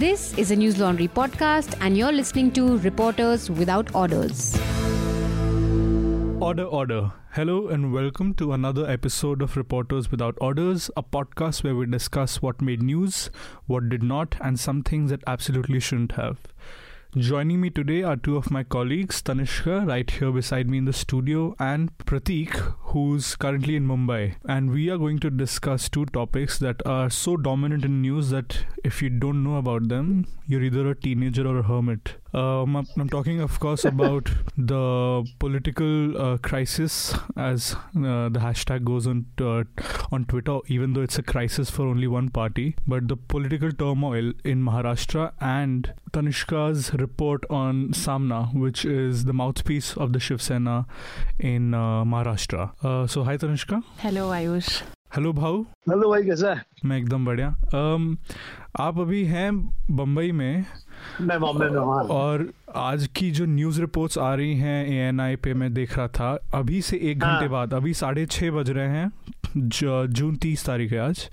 This is a News Laundry podcast, and you're listening to Reporters Without Orders. Order, order. Hello, and welcome to another episode of Reporters Without Orders, a podcast where we discuss what made news, what did not, and some things that absolutely shouldn't have. Joining me today are two of my colleagues, Tanishka, right here beside me in the studio, and Pratik, who's currently in Mumbai. And we are going to discuss two topics that are so dominant in news that if you don't know about them, you're either a teenager or a hermit. Um, I'm, I'm talking, of course, about the political uh, crisis, as uh, the hashtag goes on uh, on Twitter. Even though it's a crisis for only one party, but the political turmoil in Maharashtra and Tanishka's report on Samna, which is the mouthpiece of the Shiv Sena in uh, Maharashtra. Uh, so, hi Tanishka. Hello Ayush hello भाऊ hello भाई कैसा है मैं एकदम बढ़िया um, आप अभी हैं बम्बई में मैं बॉम्बे में हूँ हाँ। और आज की जो न्यूज़ रिपोर्ट्स आ रही हैं ए एन आई पे मैं देख रहा था अभी से एक घंटे हाँ। बाद अभी साढ़े छः बज रहे हैं जून तीस तारीख है आज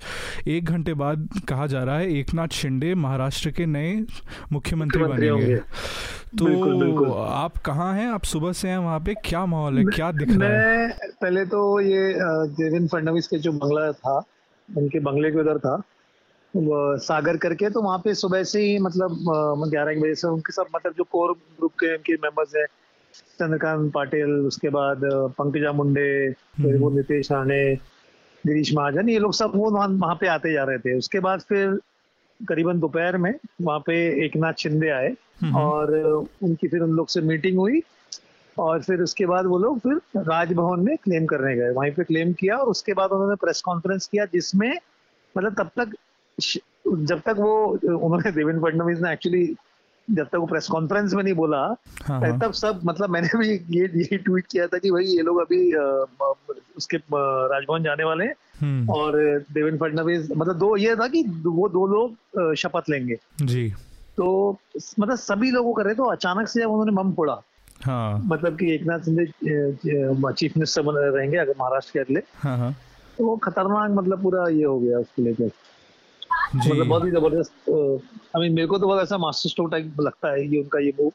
एक घंटे बाद कहा जा रहा है एक नाथ शिंदे महाराष्ट्र के नए मुख्यमंत्री बनेंगे होंगे बिल्कुल, तो बिल्कुल। आप कहाँ हैं आप सुबह से हैं वहाँ पे क्या माहौल है क्या दिख रहा है पहले तो ये देवेंद्र फडणवीस के जो बंगला था उनके बंगले के उधर था सागर करके तो वहाँ पे सुबह से ही मतलब ग्यारह एक बजे से उनके सब मतलब जो कोर ग्रुप के उनके मेंबर्स हैं चंद्रकांत पाटिल उसके बाद पंकजा मुंडे फिर वो नितेश राणे गिरीश महाजन ये लोग सब वो वहाँ वहाँ पे आते जा रहे थे। उसके बाद फिर करीबन दोपहर में वहाँ पे एक नाथ शिंदे आए हम्म। और उनकी फिर उन लोग से मीटिंग हुई और फिर उसके बाद वो लोग फिर राजभवन में क्लेम करने गए। वहीं पे क्लेम किया और उसके बाद उन्होंने प्रेस कॉन्फ्रेंस किया जिसमें मतलब तब तक जब तक वो उन्होंने देवेंद्र फडणवीस ने एक्चुअली जब तक वो प्रेस कॉन्फ्रेंस में नहीं बोला हाँ हाँ। तब सब मतलब मैंने भी ये यही ट्वीट किया था कि भाई ये लोग अभी उसके राजभवन जाने वाले हैं। हम्म, और देवेंद्र फडणवीस मतलब दो ये था कि वो दो लोग शपथ लेंगे। जी। तो मतलब सभी लोगों कर रहे तो अचानक से जब उन्होंने बम फोड़ा हाँ। मतलब कि एक नाथ शिंदे चीफ मिनिस्टर बने रहेंगे अगर महाराष्ट्र के अगले। हाँ हाँ। तो वो खतरनाक मतलब पूरा ये हो गया उसको लेकर जी। मतलब बहुत ही ज़बरदस्त आई मीन मेरे को तो बहुत ऐसा मास्टर स्ट्रोक टाइप लगता है ये उनका ये मूव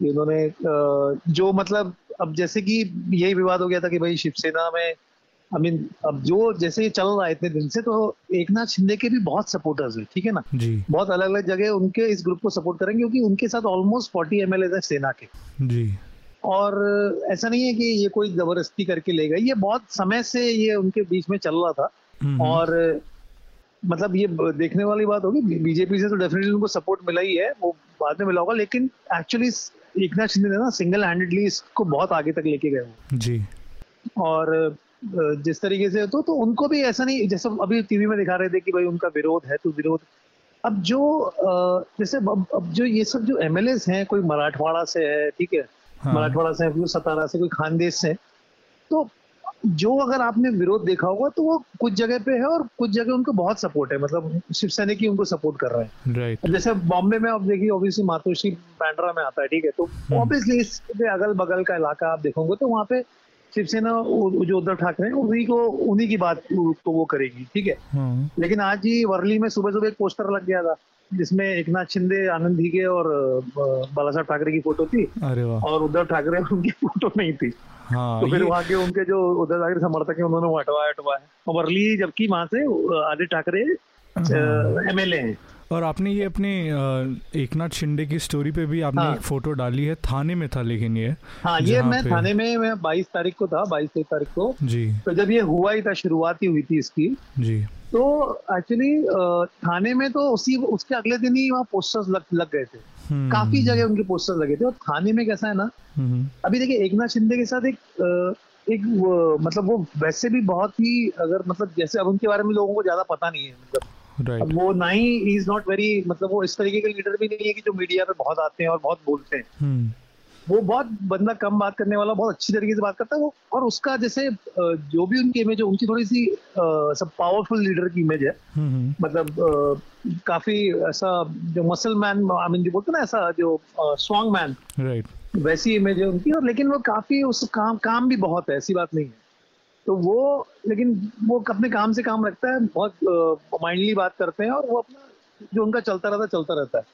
ये उन्होंने जो मतलब अब जैसे कि यही विवाद हो गया था कि भाई शिवसेना में आई मीन अब जो जैसे ये चल रहा है इतने दिन से तो एक नाथ शिंदे के भी बहुत सपोर्टर्स हैं ठीक है ना? जी। बहुत अलग अलग जगह उनके इस ग्रुप को सपोर्ट करेंगे क्योंकि उनके साथ ऑलमोस्ट फोर्टी एम एल हैं सेना के। जी। और ऐसा नहीं है कि ये कोई ज़बरदस्ती करके ले गए ये बहुत समय से ये उनके बीच में चल रहा था। हम्म, और मतलब ये देखने वाली बात होगी। बीजेपी से तो डेफिनेटली उनको सपोर्ट मिला ही है। वो बाद में मिला होगा लेकिन एक्चुअली एक नाथ शिंदे ने ना सिंगल हैंडेडली इसको बहुत आगे तक लेके गए जी। और जिस तरीके से तो तो उनको भी ऐसा नहीं जैसे अभी टीवी में दिखा रहे थे कि भाई उनका विरोध है तो विरोध। अब जो जैसे अब, अब जो ये सब जो एमएलए हैं कोई मराठवाड़ा से है ठीक है? हाँ। मराठवाड़ा से कोई सतारा से कोई खानदेश से तो जो अगर आपने विरोध देखा होगा तो वो कुछ जगह पे है और कुछ जगह उनको बहुत सपोर्ट है। मतलब शिवसेना की उनको सपोर्ट कर रहे हैं। राइट अब जैसे बॉम्बे में आप देखिए ऑब्वियसली मातोश्री बैंड्रा में आता है ठीक है? तो ऑब्वियसली इसके अगल बगल का इलाका आप देखोगे तो वहाँ पे शिवसेना जो उद्धव ठाकरे हैं उन्हीं को उन्हीं की बात को वो करेगी ठीक है? हाँ लेकिन आज ही वर्ली में सुबह सुबह एक पोस्टर लग गया था जिसमें एक नाथ शिंदे आनंद हीगे और बाला साहब ठाकरे की फ़ोटो थी। अरे और उद्धव ठाकरे उनकी फ़ोटो नहीं थी। हाँ तो फिर वहाँ के उनके जो उद्धव ठाकरे समर्थक है उन्होंने हटवाया हटवाया। और वर्ली जबकि वहाँ से आदित्य ठाकरे हाँ। एमएलए हैं। और आपने ये अपने एक नाथ शिंदे की स्टोरी पे भी आपने हाँ। एक फ़ोटो डाली है थाने में था लेकिन ये। हाँ ये मैं थाने में मैं बाईस तारीख को था बाईस तेईस तारीख को। जी। तो जब ये हुआ ही था शुरुआत ही हुई थी इसकी। जी। तो एक्चुअली थाने में तो उसी उसके अगले दिन ही वहाँ पोस्टर्स लग लग गए थे। हम्म, काफ़ी जगह उनके पोस्टर लगे थे। और थाने में कैसा है ना हम्म, अभी देखिए एक नाथ शिंदे के साथ एक एक वो, मतलब वो वैसे भी बहुत ही अगर मतलब जैसे अब उनके बारे में लोगों को ज़्यादा पता नहीं है मतलब। Right. वो ना ही इज़ नॉट वेरी मतलब वो इस तरीके के लीडर भी नहीं है कि जो मीडिया पे बहुत आते हैं और बहुत बोलते हैं। हम्म, वो बहुत बंदा कम बात करने वाला बहुत अच्छी तरीके से बात करता है वो। और उसका जैसे जो भी उनकी इमेज है उनकी थोड़ी सी सब पावरफुल लीडर की इमेज है। हम्म, मतलब काफ़ी ऐसा जो मसल मैन आई मीन जो बोलते ना ऐसा जो स्ट्रॉन्ग मैन राइट वैसी इमेज है उनकी। और लेकिन वो काफ़ी उस काम काम भी बहुत है ऐसी बात नहीं है। तो वो लेकिन वो अपने काम से काम रखता है बहुत माइंडली बात करते हैं और वो अपना जो उनका चलता रहता चलता रहता है।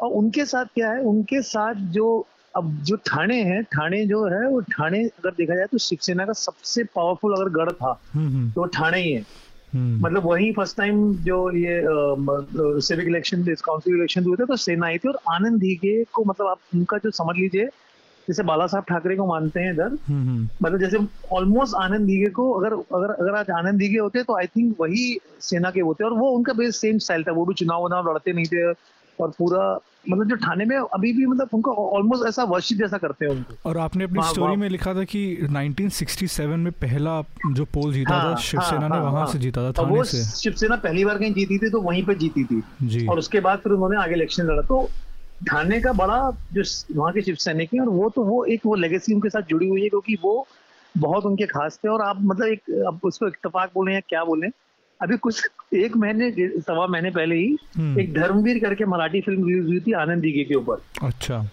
और उनके साथ क्या है उनके साथ जो अब जो ठाणे है ठाणे जो है वो ठाणे अगर देखा जाए तो शिवसेना का सबसे पावरफुल अगर गढ़ था हम्म, हम्म, तो ठाणे ही है। हम्म, मतलब वही फ़र्स्ट टाइम जो ये सिविक इलेक्शन काउंसिल इलेक्शन हुए थे तो सेना आई थी और आनंद धीगे को मतलब आप उनका जो समझ लीजिए जैसे बाला साहब ठाकरे को मानते हैं इधर मतलब जैसे ऑलमोस्ट आनंद दीगे को अगर अगर अगर आज आनंद दीगे होते तो आई थिंक वही सेना के होते और वो उनका बेस सेम स्टाइल था वो भी चुनाव वुनाव लड़ते नहीं थे और पूरा मतलब जो ठाणे में अभी भी मतलब उनको ऑलमोस्ट ऐसा वर्शिप जैसा करते हैं उनको। और आपने अपनी स्टोरी में लिखा था कि 1967 में पहला जो पोल जीता हाँ, था शिवसेना हाँ, ने हाँ, वहाँ हाँ। से जीता था थाने से। शिवसेना पहली बार कहीं जीती थी तो वहीं पर जीती थी। जी। और उसके बाद फिर उन्होंने आगे इलेक्शन लड़ा। तो ठाणे का बड़ा जो वहाँ के शिव सैनिक है और वो तो वो एक वो लेगेसी उनके साथ जुड़ी हुई है क्योंकि वो बहुत उनके खास थे और आप मतलब एक अब उसको इतफाक बोले या क्या बोले अभी कुछ एक महीने सवा महीने पहले ही हम्म, एक धर्मवीर करके मराठी फ़िल्म रिलीज़ हुई थी आनंद दीगे के ऊपर। अच्छा।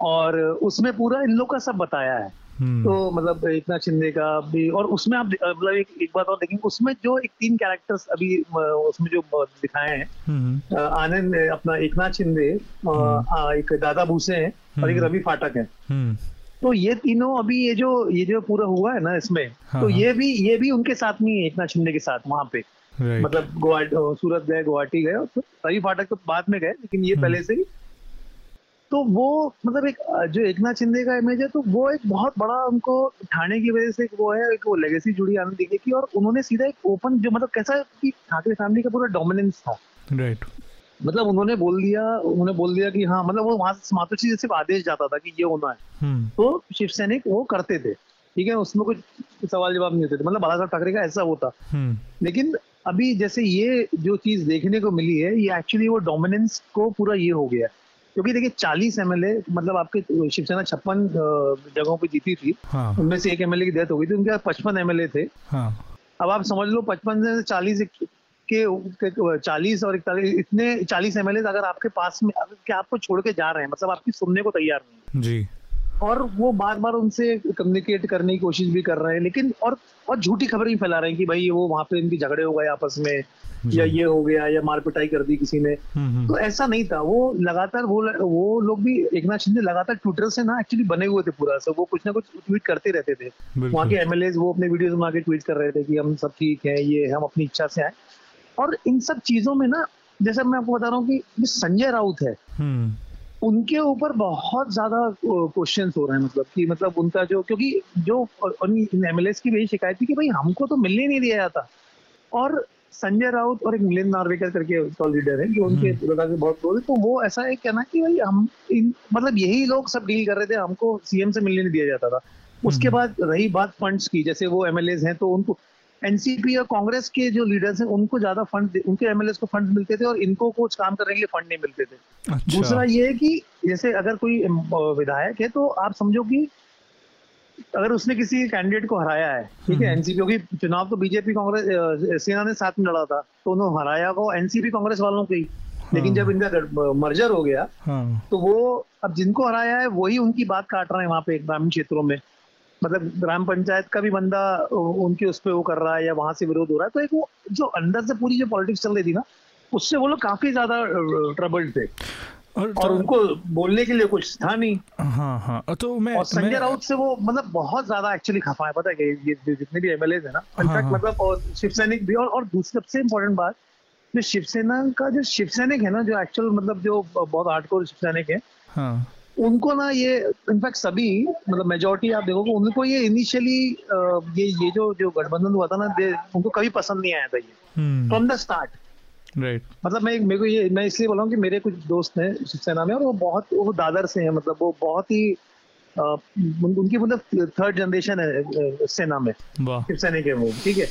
और उसमें पूरा इन लोग का सब बताया है। हम्म, तो मतलब नाथ शिंदे का भी और उसमें आप मतलब एक, एक बात और देखेंगे उसमें जो एक तीन कैरेक्टर्स अभी उसमें जो दिखाए हैं हम्म, आनंद अपना एक नाथ शिंदे एक दादा भूसे हैं और एक। रवि फाटक है। तो ये तीनों अभी ये जो ये जो पूरा हुआ है ना इसमें हाँ, तो हाँ। ये भी ये भी उनके साथ नहीं है एक नाथ शिंदे के साथ वहाँ पे। मतलब गुवाहाटी सूरत गए गुवाहाटी गए और फिर फाटक तो बाद में गए लेकिन ये हम्म। पहले से ही। तो वो मतलब एक जो एक नाथ शिंदे का इमेज है तो वो एक बहुत बड़ा उनको ठाणे की वजह से वो है एक वो लेगेसी जुड़ी आनंद दीगे की और उन्होंने सीधा एक ओपन जो मतलब कैसा कि ठाकरे फैमिली का पूरा डोमिनेंस था। राइट मतलब उन्होंने बोल दिया उन्होंने बोल दिया कि हाँ मतलब वो वहाँ से मातोश्री सिर्फ़ आदेश जाता था कि ये होना है। हम्म, तो शिव सैनिक वो करते थे ठीक है? उसमें कुछ सवाल जवाब नहीं होते थे। मतलब बाला साहब ठाकरे का ऐसा होता हम्म, लेकिन अभी जैसे ये जो चीज़ देखने को मिली है ये एक्चुअली वो डोमिनेंस को पूरा ये हो गया क्योंकि देखिए चालीस एमएलए मतलब आपके शिवसेना छप्पन जगहों पे जीती थी। हाँ। उनमें से एक एमएलए की डेथ हो गई थी। उनके पचपन एमएलए थे। हाँ। अब आप समझ लो पचपन से चालीस के चालीस और इकतालीस इतने चालीस एमएलए अगर आपके पास में आपको छोड़ के जा रहे हैं मतलब आपकी सुनने को तैयार नहीं जी। और वो बार बार उनसे कम्युनिकेट करने की कोशिश भी कर रहे हैं लेकिन और और झूठी खबर भी फैला रहे हैं कि भाई वो वहाँ पे इनकी झगड़े हो गए आपस में या ये हो गया या मार पिटाई कर दी किसी ने। हम्म, हम्म, तो ऐसा नहीं था वो लगातार वो वो लोग भी एक नाथ शिंदे लगातार ट्विटर से ना एक्चुअली बने हुए थे पूरा सब वो कुछ ना कुछ ट्वीट करते रहते थे। वहाँ के एमएलए वो अपने वीडियोज़ बना के ट्वीट कर रहे थे कि हम सब ठीक है ये हम अपनी इच्छा से आए। और इन सब चीज़ों में ना जैसे मैं आपको बता रहा हूँ कि संजय राउत है। हम्म, उनके ऊपर बहुत ज़्यादा क्वेश्चंस हो रहे हैं मतलब कि मतलब उनका जो क्योंकि जो एमएलए की भी शिकायत थी कि भाई हमको तो मिलने नहीं दिया जाता। और संजय राउत और एक मिलिंद नार्वेकर करके उसका लीडर है जो उनके लगा के बहुत है तो वो ऐसा है कहना कि भाई हम इन मतलब यही लोग सब डील कर रहे थे हमको सीएम से मिलने नहीं दिया जाता था। उसके हम्म। बाद रही बात फंड्स की जैसे वो एमएलए हैं तो उनको एनसीपी और कांग्रेस के जो लीडर्स हैं उनको ज़्यादा फंड उनके एमएलए को फंड मिलते थे और इनको कुछ काम करने के लिए फंड नहीं मिलते थे। अच्छा। दूसरा ये है कि जैसे अगर कोई विधायक है तो आप समझो कि अगर उसने किसी कैंडिडेट को हराया है ठीक है हम्म। एनसीपी क्योंकि चुनाव तो बीजेपी कांग्रेस सेना ने साथ में लड़ा था तो उन्होंने हराया वो एनसीपी कांग्रेस वालों को ही। लेकिन हाँ। जब इनका मर्जर हो गया हाँ। तो वो अब जिनको हराया है वही उनकी बात काट रहे हैं वहाँ पे ग्रामीण क्षेत्रों में। मतलब ग्राम पंचायत का भी बंदा उनके उस पर वो कर रहा है या वहाँ से विरोध हो रहा है तो एक वो जो अंदर से पूरी जो पॉलिटिक्स चल रही थी ना उससे वो लोग काफ़ी ज़्यादा ट्रबल्ड थे। और, और उनको बोलने के लिए कुछ था नहीं। हाँ हाँ तो मैं और संजय राउत से वो मतलब बहुत ज़्यादा एक्चुअली खफा है पता है ये जितने भी एमएलए है ना हाँ, इनफैक्ट हाँ। मतलब और शिवसैनिक भी और, और दूसरी सबसे इम्पोर्टेंट बात जो शिवसेना का जो शिवसैनिक है ना जो एक्चुअल मतलब जो बहुत हार्डकोर शिवसैनिक है हाँ। उनको ना ये इनफैक्ट सभी मतलब मेजोरिटी आप देखोगे उनको ये इनिशियली ये ये जो जो गठबंधन हुआ था ना दे- उनको कभी पसंद नहीं आया था ये। फ्रॉम द स्टार्ट राइट मतलब मैं मेरे को ये मैं इसलिए बोला हूँ कि मेरे कुछ दोस्त हैं शिवसेना में और वो बहुत वो दादर से हैं मतलब वो बहुत ही उन- उनकी मतलब थर्ड जनरेशन है सेना में। शिवसेना के वो ठीक है?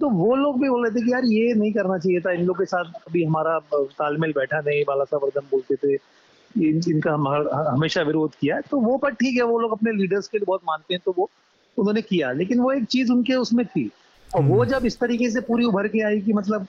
तो वो लोग भी बोल रहे थे कि यार ये नहीं करना चाहिए था इन लोग के साथ अभी हमारा तालमेल बैठा नहीं बाला साहब बोलते थे। इन, इनका हम हमेशा विरोध किया है। तो वो पर ठीक है वो लोग अपने लीडर्स के लिए बहुत मानते हैं तो वो उन्होंने किया। लेकिन वो एक चीज़ उनके उसमें थी। और वो जब इस तरीके से पूरी उभर के आई कि मतलब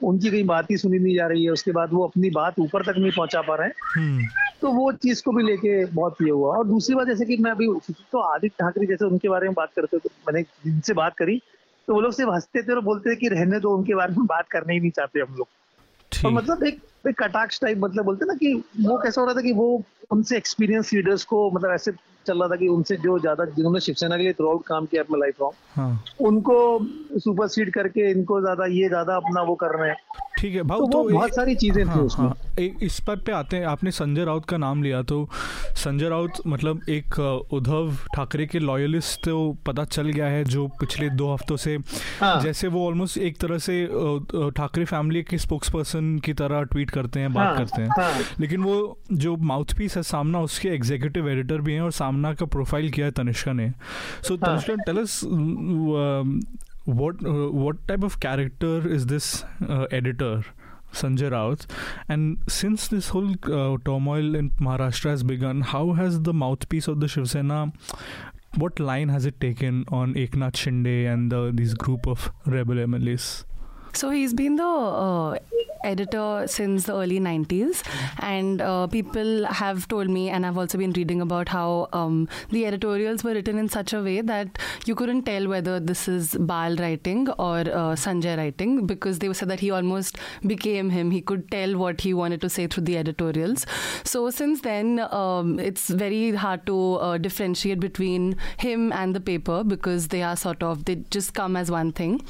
उनकी कहीं बात ही सुनी नहीं जा रही है उसके बाद वो अपनी बात ऊपर तक नहीं पहुँचा पा रहे हैं हम्म। तो वो चीज़ को भी लेके बहुत ये हुआ। और दूसरी बात जैसे कि मैं अभी तो आदित्य ठाकरे जैसे उनके बारे में बात करते तो मैंने जिनसे बात करी तो वो लोग सिर्फ़ हँसते थे और बोलते थे कि रहने दो उनके बारे में बात करने ही नहीं चाहते हम लोग। और मतलब एक कटाक्ष टाइप मतलब बोलते ना कि वो कैसा हो रहा था कि वो उनसे एक्सपीरियंस लीडर्स को मतलब ऐसे चल रहा था कि उनसे जो ज़्यादा जिन्होंने शिवसेना के लिए थ्रू आउट काम किया अपना लाइफ लॉन्ग हाँ. उनको सुपर सीड करके इनको ज़्यादा ये ज़्यादा अपना वो कर रहे हैं। ठीक है भाव तो, तो बहुत सारी चीज़ें हाँ, थी उसमें। हाँ, इस पर पे आते हैं। आपने संजय राउत का नाम लिया तो संजय राउत मतलब एक उद्धव ठाकरे के लॉयलिस्ट तो पता चल गया है जो पिछले दो हफ्तों से हाँ, जैसे वो ऑलमोस्ट एक तरह से ठाकरे फैमिली के स्पोक्स पर्सन की तरह ट्वीट करते हैं बात हाँ, करते हैं। हाँ. लेकिन वो जो माउथ पीस है सामना उसके एग्जीक्यूटिव एडिटर भी हैं और सामना का प्रोफ़ाइल किया है तनिष्का ने। सो हाँ। Tanishka tell us type of character is this editor Sanjay Raut and since this whole turmoil in Maharashtra has begun how has the mouthpiece of the Shiv Sena what line has it taken on Eknath Shinde and this group of rebel M L S so he's been the uh, editor since the early 90s, and uh, people have told me, and I've also been reading about how um, the editorials were written in such a way that you couldn't tell whether this is Bal writing or uh, Sanjay writing because they said that he almost became him. He could tell what he wanted to say through the editorials. So since then, um, it's very hard to uh, differentiate between him and the paper because they are sort of they just come as one thing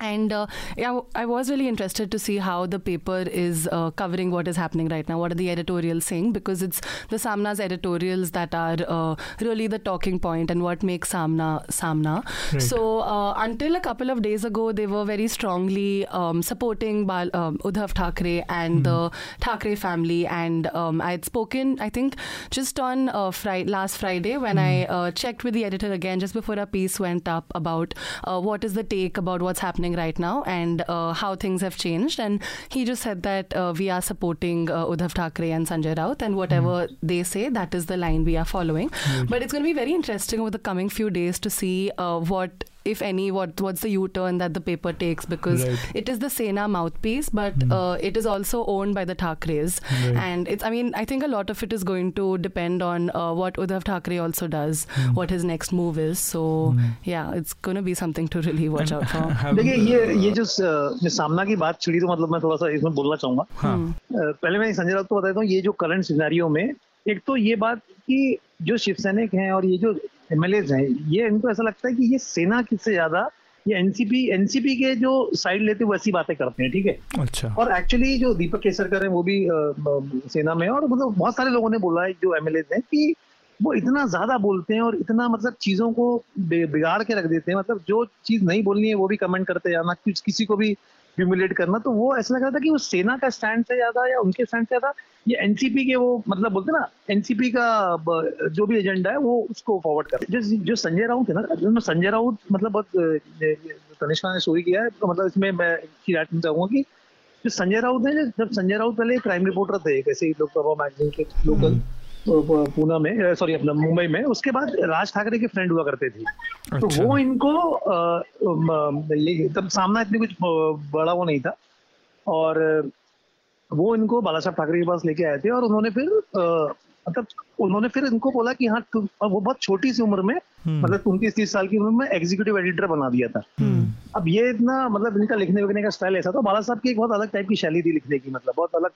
and uh, yeah, I was really interested to see how the paper is uh, covering what is happening right now. What are the editorials saying? Because it's the Samna's editorials that are uh, really the talking point and what makes Samna Samna. Right. So uh, until a couple of days ago, they were very strongly um, supporting Bal- um, Uddhav Thackeray and mm. the Thackeray family. And um, I had spoken, I think, just on uh, Friday, last Friday when mm. I uh, checked with the editor again just before a piece went up about what is the take about what's happening happening right now and uh, how things have changed. And he just said that uh, we are supporting uh, Uddhav Thackeray and Sanjay Raut, and whatever mm. they say, that is the line we are following. Mm. But it's going to be very interesting over the coming few days to see uh, what if any, what what's the U-turn that the paper takes because right. it is the Sena mouthpiece, but mm. uh, it is also owned by the Thakres, right. and it's. I mean, I think a lot of it is going to depend on uh, what Uddhav Thackeray also does, mm. what his next move is. So mm. yeah, it's going to be something to really watch out for. देखिए ये ये जो सामना की बात छिड़ी तो मतलब मैं थोड़ा सा इसमें बोलना चाहूंगा हाँ. पहले मैं संजय राउत को बताता हूँ ये जो करंट सिनेरियो में एक तो ये बात कि जो शिव सैनिक हैं और ये जो एमएलए हैं। ये इनको ऐसा लगता है कि ये सेना किससे ज़्यादा ये एनसीपी एनसीपी के जो साइड लेते वैसी बातें करते हैं ठीक है? अच्छा। और एक्चुअली जो दीपक केसरकर है वो भी आ, सेना में और मतलब बहुत सारे लोगों ने बोला है जो एमएलए हैं कि वो इतना ज़्यादा बोलते हैं और इतना मतलब चीज़ों को बिगाड़ के रख देते हैं मतलब जो चीज़ नहीं बोलनी है वो भी कमेंट करते हैं ना जाना किसी को भी ह्यूमिलेट करना तो वो ऐसा लग रहा था कि वो सेना का स्टैंड से ज़्यादा या उनके स्टैंड से ज़्यादा ये एनसीपी के वो मतलब बोलते ना एनसीपी का जो भी एजेंडा है वो उसको फॉरवर्ड कर जो जो संजय राउत है ना जो संजय राउत मतलब बहुत तनिष्का ने स्टोरी किया है तो मतलब इसमें मैं चाहूँगा कि जो संजय राउत है जब संजय राउत पहले क्राइम रिपोर्टर थे कैसे लोकसभा मैगजीन के लोकल पूना में सॉरी अपना मुंबई में उसके बाद राज ठाकरे के फ्रेंड हुआ करते थे तो अच्छा। तो वो इनको ये तब सामना इतनी कुछ बड़ा वो नहीं था और वो इनको बाला साहब ठाकरे के पास लेके आए थे और उन्होंने फिर मतलब उन्होंने फिर इनको बोला कि हाँ वो बहुत छोटी सी उम्र में हम्म। मतलब उनतीस तीस साल की उम्र में एग्जीक्यूटिव एडिटर बना दिया था हम्म। अब ये इतना मतलब इनका लिखने विखने का स्टाइल ऐसा था बाला साहब की एक बहुत अलग टाइप की शैली थी लिखने की मतलब बहुत अलग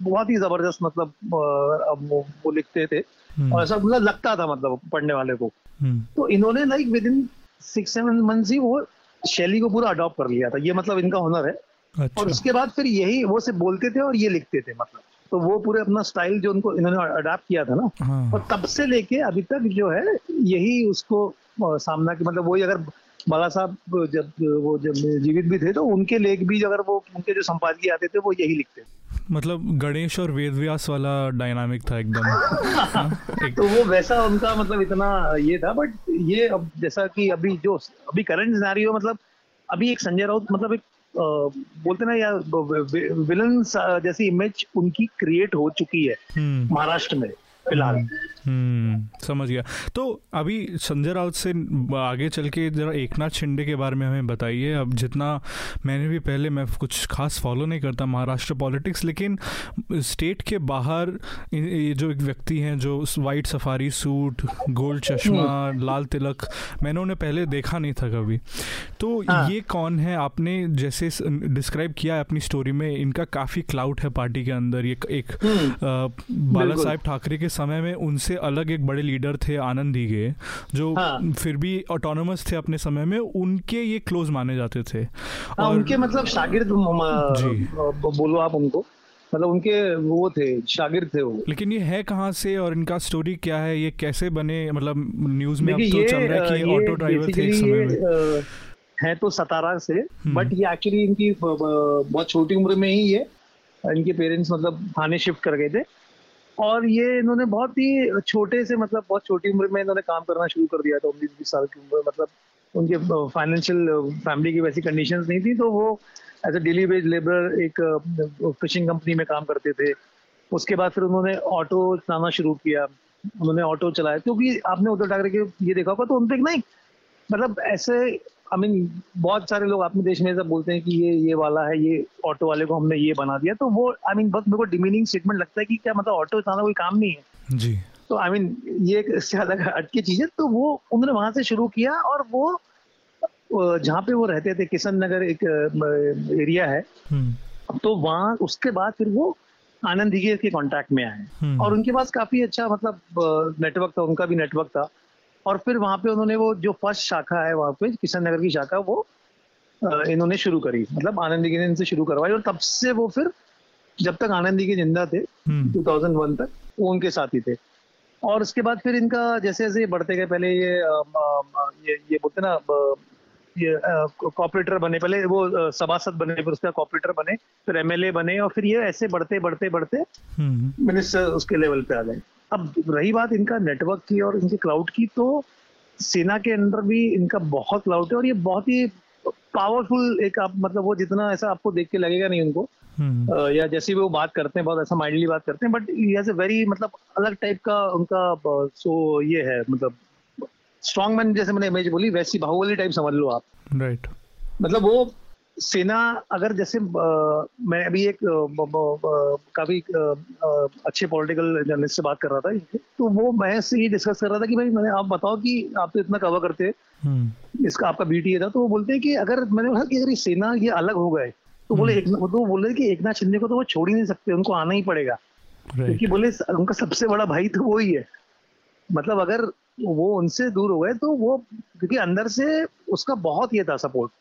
बहुत ही ज़बरदस्त मतलब वो, वो लिखते थे हम्म। और ऐसा मतलब लगता था मतलब पढ़ने वाले को हम्म। तो इन्होंने like within six seven month ही वो शैली को पूरा अडॉप्ट कर लिया था ये मतलब इनका हुनर है अच्छा। और उसके बाद फिर यही वो सिर्फ़ बोलते थे और ये लिखते थे मतलब तो वो पूरे अपना स्टाइल जो उनको इन्होंने अडाप्ट किया था ना हाँ। और तब से लेके अभी तक जो है यही उसको सामना की मतलब वही अगर बाला साहब जब वो जब जीवित भी थे तो उनके लेख भी अगर वो उनके जो संपादकीय आते थे वो यही लिखते थे मतलब गणेश और वेद व्यास वाला डायनामिक था एकदम एक... तो वो वैसा उनका मतलब इतना ये था बट ये अब जैसा कि अभी जो अभी करंट सिनेरियो मतलब अभी एक संजय राउत मतलब एक बोलते ना यार विलन जैसी इमेज उनकी क्रिएट हो चुकी है हम्म। महाराष्ट्र में फ़िलहाल। हम्म समझ गया। तो अभी संजय राउत से आगे चल के जरा एक नाथ शिंदे के बारे में हमें बताइए। अब जितना मैंने भी पहले मैं कुछ खास फॉलो नहीं करता महाराष्ट्र पॉलिटिक्स लेकिन स्टेट के बाहर ये जो एक व्यक्ति हैं जो वाइट सफारी सूट गोल्ड चश्मा हम्म। लाल तिलक मैंने उन्हें पहले देखा नहीं था कभी। तो हाँ। ये कौन है? आपने जैसे डिस्क्राइब किया है अपनी स्टोरी में इनका काफ़ी क्लाउड है पार्टी के अंदर। ये एक हम्म। बाला साहेब ठाकरे के समय में उनसे अलग एक बड़े लीडर थे आनंद दीगे जो हाँ। फिर भी ऑटोनोमस थे अपने समय में उनके ये क्लोज माने जाते थे। हाँ, और उनके मतलब शागिर्द जी। बोलो आप उनको। मतलब उनके वो थे शागिर थे वो। लेकिन ये है कहाँ से और इनका स्टोरी क्या है? ये कैसे बने? मतलब न्यूज़ में अब तो चल रहा है कि ऑटो ड्राइवर थे एक समय में। है तो सतारा से बट हम्म। ये एक्चुअली इनकी बहुत छोटी उम्र में ही ये इनके पेरेंट्स मतलब थाने शिफ्ट कर गए थे। और ये इन्होंने बहुत ही छोटे से मतलब बहुत छोटी उम्र में इन्होंने काम करना शुरू कर दिया था उन्नीस बीस साल की उम्र मतलब उनके फाइनेंशियल फैमिली की वैसी कंडीशन नहीं थी तो वो as a daily wage labour एक फिशिंग कंपनी में काम करते थे। उसके बाद फिर उन्होंने ऑटो चलाना शुरू किया। उन्होंने ऑटो चलाया, क्योंकि आपने उद्धव ठाकरे के ये देखा होगा तो उन पर नहीं मतलब ऐसे आई मीन बहुत सारे लोग अपने देश में ऐसा बोलते हैं कि ये ये वाला है ये ऑटो वाले को हमने ये बना दिया। तो वो आई मीन बहुत मेरे को डिमीनिंग स्टेटमेंट लगता है कि क्या मतलब ऑटो चलाना कोई काम नहीं है। जी। तो आई मीन ये इससे अलग हटके चीज़ है। तो वो उन्होंने वहाँ से शुरू किया और वो जहाँ पे वो रहते थे किशन नगर एक एरिया है। हम्म। तो वहाँ उसके बाद फिर वो आनंद के कांटेक्ट में आए। हम्म। और उनके पास काफ़ी अच्छा मतलब नेटवर्क था उनका भी नेटवर्क था। और फिर वहाँ पे उन्होंने वो जो फ़र्स्ट शाखा है वहाँ पे किशन नगर की शाखा वो इन्होंने शुरू करी मतलब आनंद ने इनसे शुरू करवाई और तब से वो फिर जब तक आनंदी के ज़िंदा थे 2001 हम्म। तक वो उनके साथ ही थे और उसके बाद फिर इनका जैसे जैसे बढ़ते गए पहले ये ये, ये बोलते ना ये कॉपरेटर बने पहले वो सभासद बने फिर उसका कॉपरेटर बने फिर एमएलए बने और फिर ये ऐसे बढ़ते बढ़ते बढ़ते मिनिस्टर हम्म। उसके लेवल पे आ गए अब रही बात इनका नेटवर्क की और इनके क्लाउड की तो सेना के अंदर भी इनका बहुत क्लाउड है और ये बहुत ही पावरफुल एक आप मतलब वो जितना ऐसा आपको देख के लगेगा नहीं उनको हम्म। या जैसे भी वो बात करते हैं बहुत ऐसा माइंडली बात करते हैं बट ये वेरी मतलब अलग टाइप का उनका सो ये है मतलब स्ट्रॉन्ग मैन जैसे मैंने इमेज बोली वैसी बाहुबली टाइप समझ लो आप राइट right. मतलब वो सेना अगर जैसे आ, मैं अभी एक काफ़ी अच्छे पॉलिटिकल जर्नलिस्ट से बात कर रहा था तो वो मैं से ये डिस्कस कर रहा था कि भाई मैंने आप बताओ कि आप तो इतना कवर करते हैं हम्म। इसका आपका बीटीए था तो वो बोलते हैं कि अगर मैंने कहा कि अगर ये सेना ये अलग हो गए तो बोले हम्म। एक तो बोले कि एक नाथ शिंदे को तो वो छोड़ ही नहीं सकते उनको आना ही पड़ेगा क्योंकि बोले उनका सबसे बड़ा भाई तो वो ही है मतलब अगर वो उनसे दूर हो गए तो वो क्योंकि अंदर से उसका बहुत ये था सपोर्ट।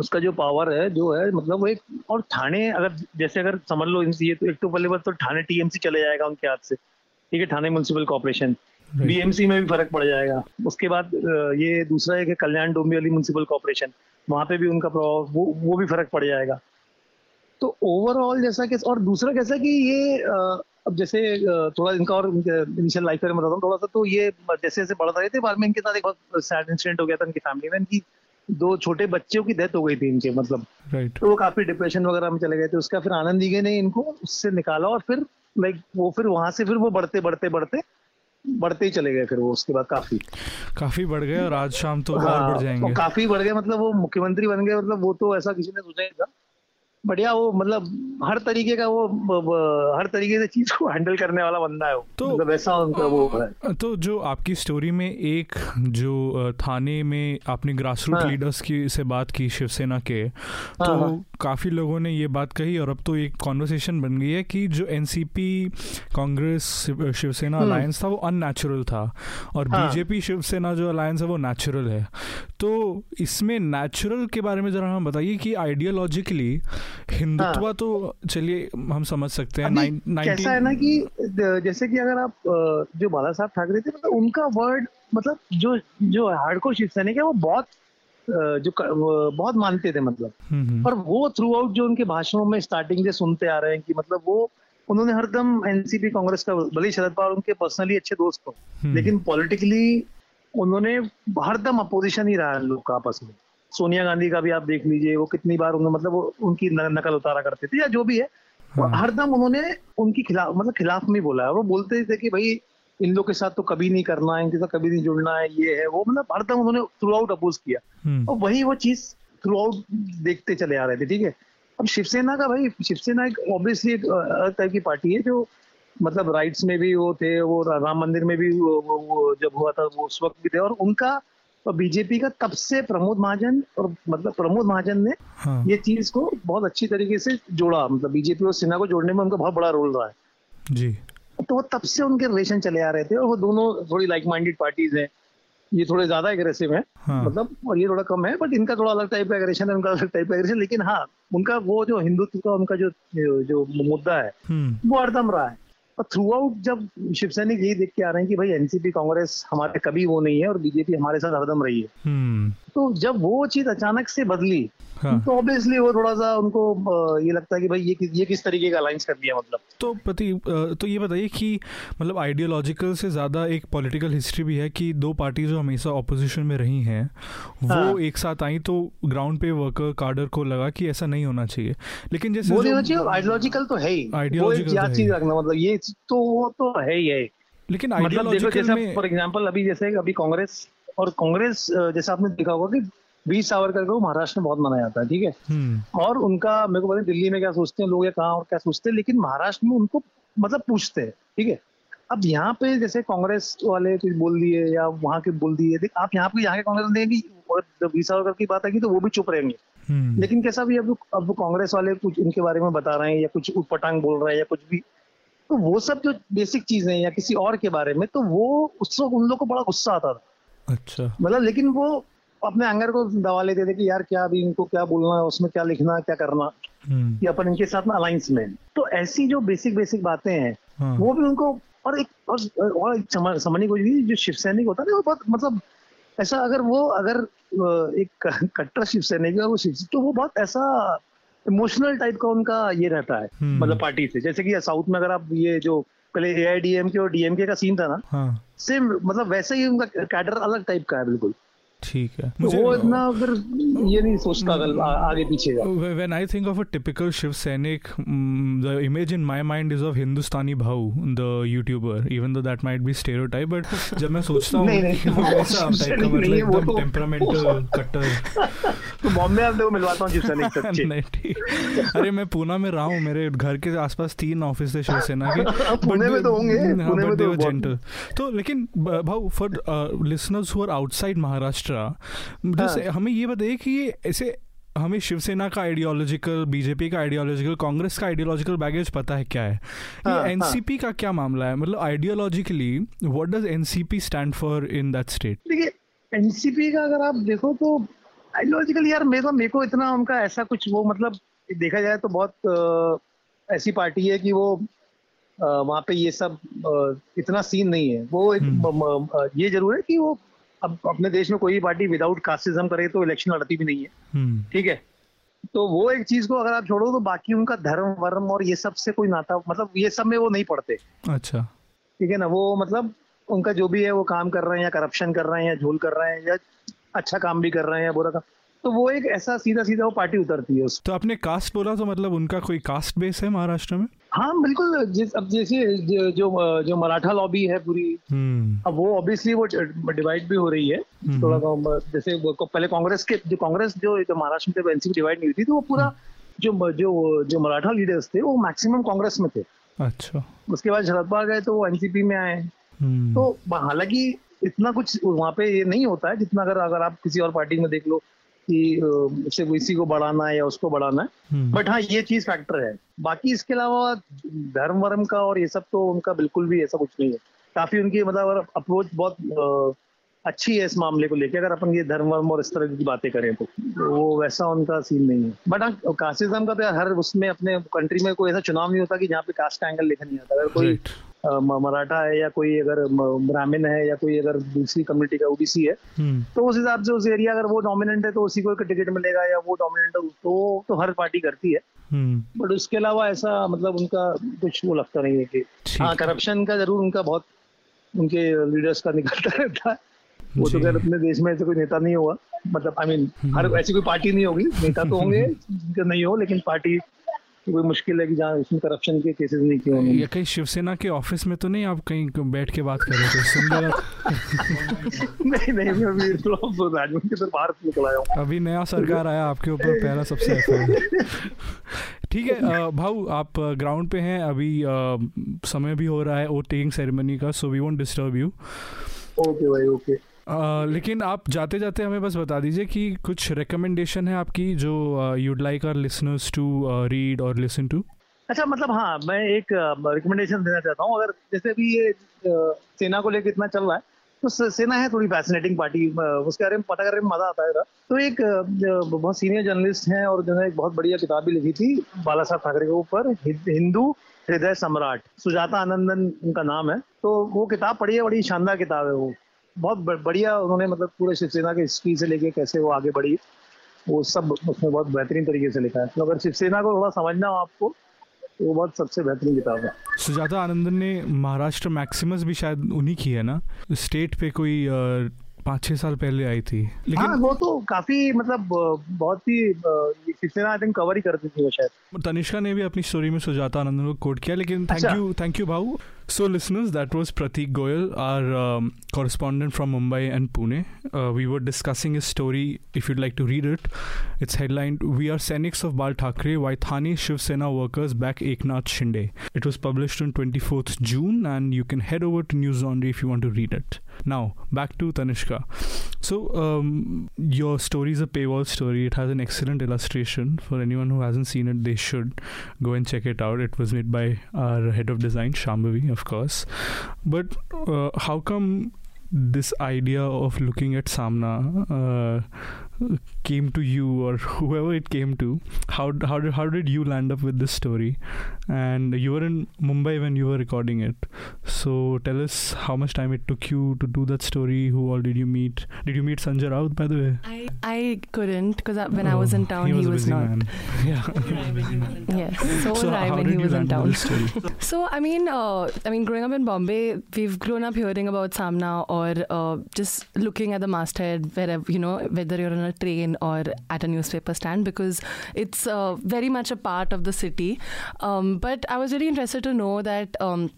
उसका जो पावर है जो है मतलब वो एक और थाने अगर जैसे अगर समझ लो ये तो एक तो पहले बात तो थाने टीएमसी चले जाएगा उनके हाथ से। ठीक है थाने म्यूनसिपल कॉर्पोरेशन बीएमसी में भी फ़र्क पड़ जाएगा। उसके बाद ये दूसरा एक है कल्याण डोंबिवली म्यूनसिपल कॉर्पोरेशन वहाँ पे भी उनका प्रभाव वो वो भी फ़र्क पड़ जाएगा। तो ओवरऑल जैसा कि और दूसरा कैसा कि ये अब जैसे थोड़ा इनका और इनिशियल लाइफ में बताता हूँ थोड़ा सा तो ये जैसे जैसे बढ़ता रहे थे बाद में इनके साथ एक बहुत सैड इंसिडेंट हो गया था इनकी फैमिली में इनकी दो छोटे बच्चों की डेथ हो गई थी इनके मतलब। Right. तो वो काफ़ी डिप्रेशन वगैरह में चले गए थे। उसका फिर आनंद दीगे ने इनको उससे निकाला और फिर लाइक वो फिर वहाँ से फिर वो बढ़ते बढ़ते बढ़ते बढ़ते ही चले गए फिर वो उसके बाद काफ़ी। काफ़ी बढ़ गए और आज शाम तो हाँ, और बढ़ जाएँगे। काफ़ी बढ़ गए मतलब वो मुख्यमंत्री बन गए मतलब वो तो ऐसा किसी ने सोचा ही था। बढ़िया वो मतलब हर तरीके का वो ब, ब, हर तरीके से चीज़ को हैंडल करने वाला बंदा है वो तो मतलब ऐसा उनका वो है तो जो आपकी स्टोरी में एक जो थाने में आपने ग्रास रूट हाँ। लीडर्स की से बात की शिवसेना के हाँ, तो हाँ, काफ़ी लोगों ने ये बात कही और अब तो एक कॉन्वर्सेशन बन गई है कि जो एनसीपी कांग्रेस शिवसेना अलायंस हम्म। था वो अननेचुरल था और हाँ। बीजेपी शिवसेना जो अलायंस है वो नेचुरल है तो इसमें नेचुरल के बारे में जरा हम बताइए कि आइडियोलॉजिकली हिंदुत्व हाँ। तो चलिए हम समझ सकते हैं नाइन, कैसा है ना कि जैसे कि अगर आप जो बाला साहब ठाकरे थे मतलब उनका वर्ड मतलब जो जो हार्डकोर शिव सैनिक है वो बहुत जो बहुत मानते थे मतलब हम्म, हम्म। और वो थ्रू आउट जो उनके भाषणों में स्टार्टिंग से सुनते आ रहे हैं कि मतलब वो उन्होंने हरदम एनसीपी कांग्रेस का भले शरद पवार उनके पर्सनली अच्छे दोस्त हो हम्म। लेकिन पॉलिटिकली उन्होंने हरदम अपोजिशन ही रहा लोग का आपस में सोनिया गांधी का भी आप देख लीजिए वो कितनी बार उन्होंने मतलब वो उनकी नकल उतारा करते थे या जो भी है। हाँ। हरदम उन्होंने उनकी खिलाफ मतलब खिलाफ में बोला है। वो बोलते थे कि भाई इन लोग के साथ तो कभी नहीं करना है इनके साथ कभी नहीं जुड़ना है ये है वो मतलब हरदम उन्होंने थ्रू आउट अपोज किया। हम्म, और वही वो चीज़ थ्रू आउट देखते चले आ रहे थे ठीक है? अब शिवसेना का भाई शिवसेना एक ऑब्वियसली एक अलग टाइप की पार्टी है जो मतलब राइट्स में भी वो थे वो राम मंदिर में भी वो, वो, वो जब हुआ था वो उस वक्त भी थे और उनका और बीजेपी का तब से प्रमोद महाजन और मतलब प्रमोद महाजन ने हाँ। ये चीज़ को बहुत अच्छी तरीके से जोड़ा। मतलब बीजेपी और सेना को जोड़ने में उनका बहुत बड़ा रोल रहा है। जी। तो वो तब से उनके रिलेशन चले आ रहे थे और वो दोनों थोड़ी लाइक माइंडेड पार्टीज़ हैं। ये थोड़े ज़्यादा एग्रेसिव है हाँ। मतलब और ये थोड़ा कम है बट इनका थोड़ा अलग टाइप का एग्रेशन है उनका अलग टाइप का एग्रेशन लेकिन हाँ उनका वो जो हिंदुत्व का उनका जो जो मुद्दा है हम्म। वो हरदम रहा है। और थ्रू आउट जब शिवसैनिक यही देख के आ रहे हैं कि भाई एनसीपी कांग्रेस हमारे कभी वो नहीं है और बीजेपी हमारे साथ हरदम रही है। हम्म। तो जब वो चीज़ अचानक से बदली हाँ। तो ऑब्वियसली वो थोड़ा सा उनको ये लगता है कि भाई ये किस- ये किस तरीके का अलायंस कर दिया मतलब। तो पति तो ये बताइए कि मतलब आइडियोलॉजिकल से ज़्यादा एक पॉलिटिकल हिस्ट्री भी है कि दो पार्टी जो हमेशा ऑपोजिशन में रही हैं वो हाँ। एक साथ आई तो ग्राउंड पे वर्कर कार्डर को लगा कि ऐसा नहीं होना चाहिए। लेकिन जैसे वो नहीं होना चाहिए आइडियोलॉजिकल तो है ही। याद तो चीज़ रखना मतलब ये तो वो तो है ही है। लेकिन मतलब आइडियोलॉजिकल में फॉर एग्जांपल अभी जैसे अभी कांग्रेस और कांग्रेस जैसा आपने देखा होगा कि वीर सावरकर को महाराष्ट्र में बहुत मनाया जाता है ठीक है? हम्म। और उनका मेरे को पता दिल्ली में क्या सोचते हैं लोग या कहाँ और क्या सोचते हैं लेकिन महाराष्ट्र में उनको मतलब पूछते हैं ठीक है? अब यहाँ पे जैसे कांग्रेस वाले कुछ बोल दिए या वहाँ के बोल दिए आप यहाँ पे यहाँ के कांग्रेस देंगे और जब वी सावरकर की बात आएगी तो वो भी चुप रहेंगे। हम्म। लेकिन कैसा भी अब अब कांग्रेस वाले कुछ उनके बारे में बता रहे हैं या कुछ उटपटांग बोल रहे हैं या कुछ भी तो वो सब जो बेसिक चीज़ें हैं या किसी और के बारे में तो वो उस वक्त उन लोग को बड़ा गुस्सा आता था। अच्छा। मतलब लेकिन वो अपने एंगर को दबा लेते थे कि यार क्या अभी इनको क्या बोलना है उसमें क्या लिखना है क्या करना हम्म। कि अपन इनके साथ में अलायंस में तो ऐसी जो बेसिक बेसिक बातें हैं हाँ। वो भी उनको और एक और, और एक समझने को जो शिव सैनिक होता है ना वो बहुत मतलब ऐसा अगर वो अगर एक कट्टर शिव सैनिक है वो शिव तो वो बहुत ऐसा इमोशनल टाइप का उनका ये रहता है हम्म। मतलब पार्टी से। जैसे कि साउथ में अगर आप ये जो पहले ए आई डी एम के और डीएमके का सीन था ना। हाँ। सेम मतलब वैसे ही उनका कैडर अलग टाइप का है बिल्कुल। ठीक है। तो वो इतना अगर ये नहीं सोचता अगर आगे पीछे का I think of a typical Shiv Sainik, mm, the image in my mind is of Hindustani Bhau, the YouTuber, even though that might be stereotype. But जब मैं सोचता हूँ वैसा टाइप का मतलब एकदम तो- टेम्परामेंटल कट्टर तो बॉम्बे आप देखो मिलवाता हूँ शिव सैनिक सच्चे नहीं ठीक। अरे मैं पूना में रहा हूँ मेरे घर के आसपास तीन ऑफ़िस थे शिवसेना के। पुणे में तो होंगे, हाँ, पुणे में तो gentle. तो लेकिन ब- भाऊ for listeners who are outside Maharashtra जैसे हाँ। हमें ये बताइए कि ये ऐसे हमें शिवसेना का आइडियोलॉजिकल बीजेपी का आइडियोलॉजिकल कांग्रेस का आइडियोलॉजिकल बैगेज पता है क्या है हाँ, ये हाँ। एनसीपी का क्या मामला है मतलब ideologically what does NCP stand for in that state देखिए एनसीपी का अगर आप देखो तो आइडियोलॉजिकल यार मेरे को मेरे को इतना उनका ऐसा कुछ वो मतलब देखा जाए तो बहुत ऐसी पार्टी है कि वो वहाँ पे ये सब इतना सीन नहीं है वो एक हम्म। ये ज़रूर है कि वो अब अपने देश में कोई भी पार्टी विदाउट कास्टिज्म करे तो इलेक्शन लड़ती भी नहीं है। हम्म। ठीक है? तो वो एक चीज़ को अगर आप छोड़ो तो बाकी उनका धर्म वर्म और ये सबसे कोई नाता मतलब ये सब में वो नहीं पढ़ते। अच्छा। ठीक है ना? वो मतलब उनका जो भी है वो काम कर रहे हैं या करप्शन कर रहे हैं या झोल कर रहे हैं या अच्छा काम भी कर रहे हैं या बुरा काम। तो वो एक ऐसा सीधा सीधा वो पार्टी उतरती है तो आपने कास्ट बोला तो मतलब उनका कोई कास्ट बेस है महाराष्ट्र में? हाँ बिल्कुल जिस अब जैसे जो जो, जो मराठा लॉबी है पूरी हम्म। अब वो ऑब्वियसली वो डिवाइड भी हो रही है। हम्म। थोड़ा जैसे वो पहले कांग्रेस के जो कांग्रेस जो जो महाराष्ट्र में एनसीपी डिवाइड नहीं हुई थी तो वो पूरा जो जो जो मराठा लीडर्स थे वो मैक्सिमम कांग्रेस में थे। अच्छा। उसके बाद शरद पवार गए तो वो एनसीपी में आए। हम्म। तो हालाँकि इतना कुछ वहाँ पे ये नहीं होता है जितना अगर अगर आप किसी और पार्टी में देख लो कि सिर्फ़ इसी को बढ़ाना है या उसको बढ़ाना है। हम्म। बट हाँ ये चीज़ फैक्टर है। बाकी इसके अलावा धर्म वर्म का और ये सब तो उनका बिल्कुल भी ऐसा कुछ नहीं है। काफ़ी उनकी मतलब अप्रोच बहुत अच्छी है इस मामले को लेकर अगर अपन ये धर्म वर्म और इस तरह की बातें करें तो वो वैसा उनका सीन नहीं है। बट हाँ कास्टिज्म का तो हर उसमें अपने कंट्री में कोई ऐसा चुनाव नहीं होता कि जहाँ पे कास्ट का एंगल देखा नहीं आता। अगर कोई Right. मराठा है या कोई अगर ब्राह्मण है या कोई अगर दूसरी कम्युनिटी का ओबीसी है हम्म। तो उस हिसाब से उस एरिया अगर वो डोमिनेंट है तो उसी को टिकट मिलेगा या वो डोमिनेंट है तो तो हर पार्टी करती है। हम्म। बट उसके अलावा ऐसा मतलब उनका कुछ वो लगता नहीं है कि हाँ करप्शन का ज़रूर उनका बहुत उनके लीडर्स का निकलता रहता है। वो तो। खैर अपने देश में ऐसे कोई नेता नहीं हुआ। मतलब आई मीन हर ऐसी कोई पार्टी नहीं होगी। नेता तो होंगे नहीं हो लेकिन पार्टी कोई मुश्किल है कि जहाँ इसमें करप्शन के केसेस नहीं किए ये कहीं शिवसेना के ऑफ़िस में तो नहीं आप कहीं बैठ के बात कर रहे थे? सुन नहीं नहीं मैं अभी तो राजभवन के तरफ़ बाहर निकल आया हूँ। अभी नया सरकार आया आपके ऊपर पहला सबसे ठीक है भाऊ आप ग्राउंड पे हैं अभी समय भी हो रहा है वोट टेकिंग सेरेमनी का so we won't disturb you okay भाई ओके लेकिन आप जाते जाते हमें बस बता दीजिए कि कुछ रिकमेंडेशन है आपकी जो you'd like our listeners to read और लिसन टू अच्छा मतलब हाँ मैं एक रिकमेंडेशन देना चाहता हूँ। अगर जैसे भी ये सेना को लेकर इतना चल रहा है तो सेना है थोड़ी फैसिनेटिंग पार्टी उसके बारे में पता करने में मज़ा आता है तो एक बहुत सीनियर जर्नलिस्ट हैं और जो है एक बहुत बढ़िया किताब भी लिखी थी, बाला साहब ठाकरे के ऊपर हिंदू हृदय सम्राट, सुजाता आनंदन उनका नाम है। तो वो किताब पढ़ी है, बड़ी शानदार किताब है वो। बहुत बढ़िया उन्होंने मतलब पूरे शिवसेना के हिस्ट्री से लेके कैसे वो आगे बढ़ी वो सब उसमें बहुत बेहतरीन तरीके से लिखा है। तो अगर शिवसेना को थोड़ा समझना हो आपको तो वो बहुत सबसे बेहतरीन किताब है। सुजाता आनंदन ने महाराष्ट्र मैक्सिमस भी शायद उन्हीं की है ना? स्टेट पे कोई पाँच छह साल पहले आई थी। लेकिन हाँ, वो तो काफ़ी मतलब बहुत ही शिवसेना आई थिंक कवर ही करती थी वो शायद। तनिष्का ने भी अपनी स्टोरी में सुजाता आनंद को कोट किया लेकिन थैंक यू थैंक यू भाऊ। So, listeners, that was Pratik Goyal, our um, correspondent from Mumbai and Pune. Uh, we were discussing his story. If you'd like to read it, it's headlined "We are Senics of Bal Thackeray: Why Thane Shiv Sena workers back Eknath Shinde." It was published on 24th June, and you can head over to News Laundry if you want to read it. Now, back to Tanishka. So, um, your story is a paywall story. It has an excellent illustration. For anyone who hasn't seen it, they should go and check it out. It was made by our head of design, Shambhavi of course. But uh, how come this idea of looking at Samna uh, came to you or whoever it came to how how did, how did you land up with this story? And you were in mumbai when you were recording it. So tell us how much time it took you to do that story. Who all did you meet? Did you meet sanjay raut by the way? I i couldn't because when oh, i was in town he was, he was not. man. yeah. Yes so, so I when he was in town. so i mean uh, i mean growing up in bombay we've grown up hearing about samna or uh, just looking at the masthead wherever you know whether you're in a train or at a newspaper stand because it's uh, very much a part of the city. Um, but I was really interested to know that. Um,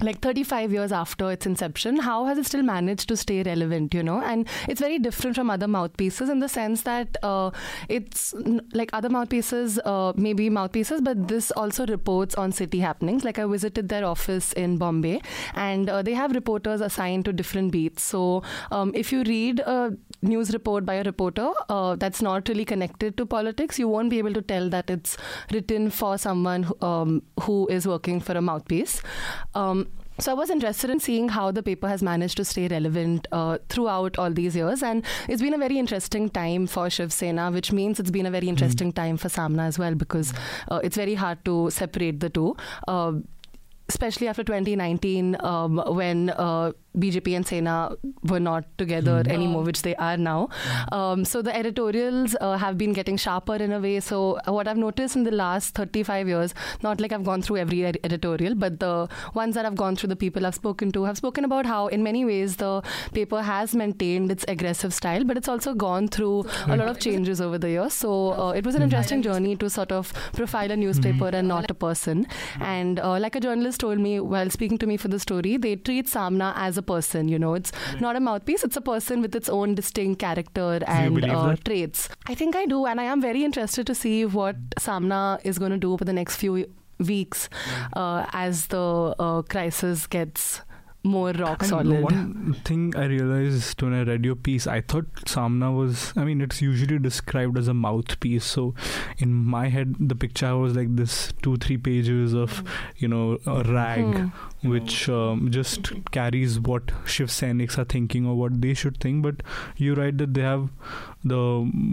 like 35 years after its inception, how has it still managed to stay relevant, you know? And it's very different from other mouthpieces in the sense that uh, it's like other mouthpieces, uh, maybe mouthpieces, but this also reports on city happenings. Like I visited their office in Bombay, and uh, they have reporters assigned to different beats. So um, if you read a news report by a reporter uh, that's not really connected to politics, you won't be able to tell that it's written for someone who, um, who is working for a mouthpiece. Um, so I was interested in seeing how the paper has managed to stay relevant uh, throughout all these years, and it's been a very interesting time for Shiv Sena, which means it's been a very hmm. interesting mm. time for Samna as well because uh, it's very hard to separate the two. Uh, especially after 2019, um, when uh, BJP and Sena were not together mm. anymore, which they are now. Um, so the editorials uh, have been getting sharper in a way. So what I've noticed in the last 35 years, not like I've gone through every ed- editorial, but the ones that I've gone through, the people I've spoken to, have spoken about how, in many ways, the paper has maintained its aggressive style, but it's also gone through a lot of changes over the years. So uh, it was an interesting journey to sort of profile a newspaper mm-hmm. and not a person. And uh, like a journalist told me while speaking to me for the story, they treat Samna as a person. You know, it's not a mouthpiece; it's a person with its own distinct character and uh, traits. I think I do, and I am very interested to see what Samna is going to do over the next few weeks uh, as the uh, crisis gets more rock solid. One thing I realized when I read your piece, I thought Samna was, I mean, it's usually described as a mouthpiece. So in my head, the picture was like this two, three pages of, you know, a rag. Hmm which um, just carries what Shiv Sainiks are thinking or what they should think. But you write that they have the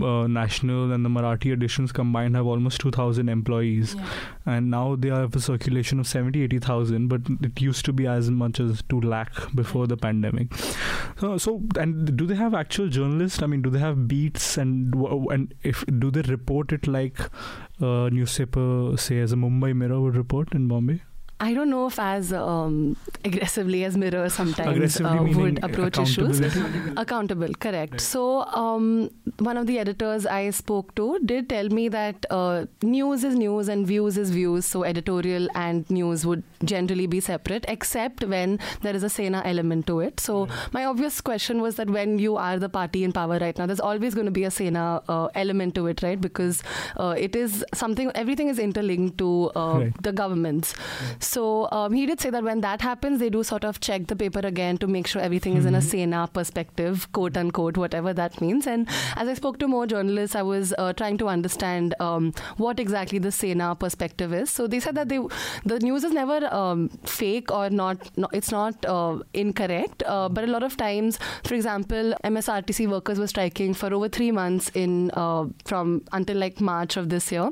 uh, national and the Marathi editions combined have almost 2,000 employees, yeah. and now they have a circulation of 70, 80,000. But it used to be as much as 2 lakh before the pandemic. So, so and do they have actual journalists? I mean, do they have beats and and if do they report it like a newspaper, say as a Mumbai Mirror would report in Bombay? I don't know if as um, aggressively as Mirror sometimes uh, would approach issues. Accountable, correct. So, um, one of the editors I spoke to did tell me that uh, news is news and views is views. So, editorial and news would generally be separate, except when there is a Sena element to it. So, my obvious question was that when you are the party in power right now, there's always going to be a Sena uh, element to it, right? Because uh, it is something, everything is interlinked to uh, Right. the governments. So um, he did say that when that happens, they do sort of check the paper again to make sure everything is in a Sena perspective, quote unquote, whatever that means. And as I spoke to more journalists, I was uh, trying to understand um, what exactly the Sena perspective is. So they said that they, the news is never um, fake or not, no, it's not uh, incorrect. Uh, but a lot of times, for example, MSRTC workers were striking for over three months in uh, from until like March of this year,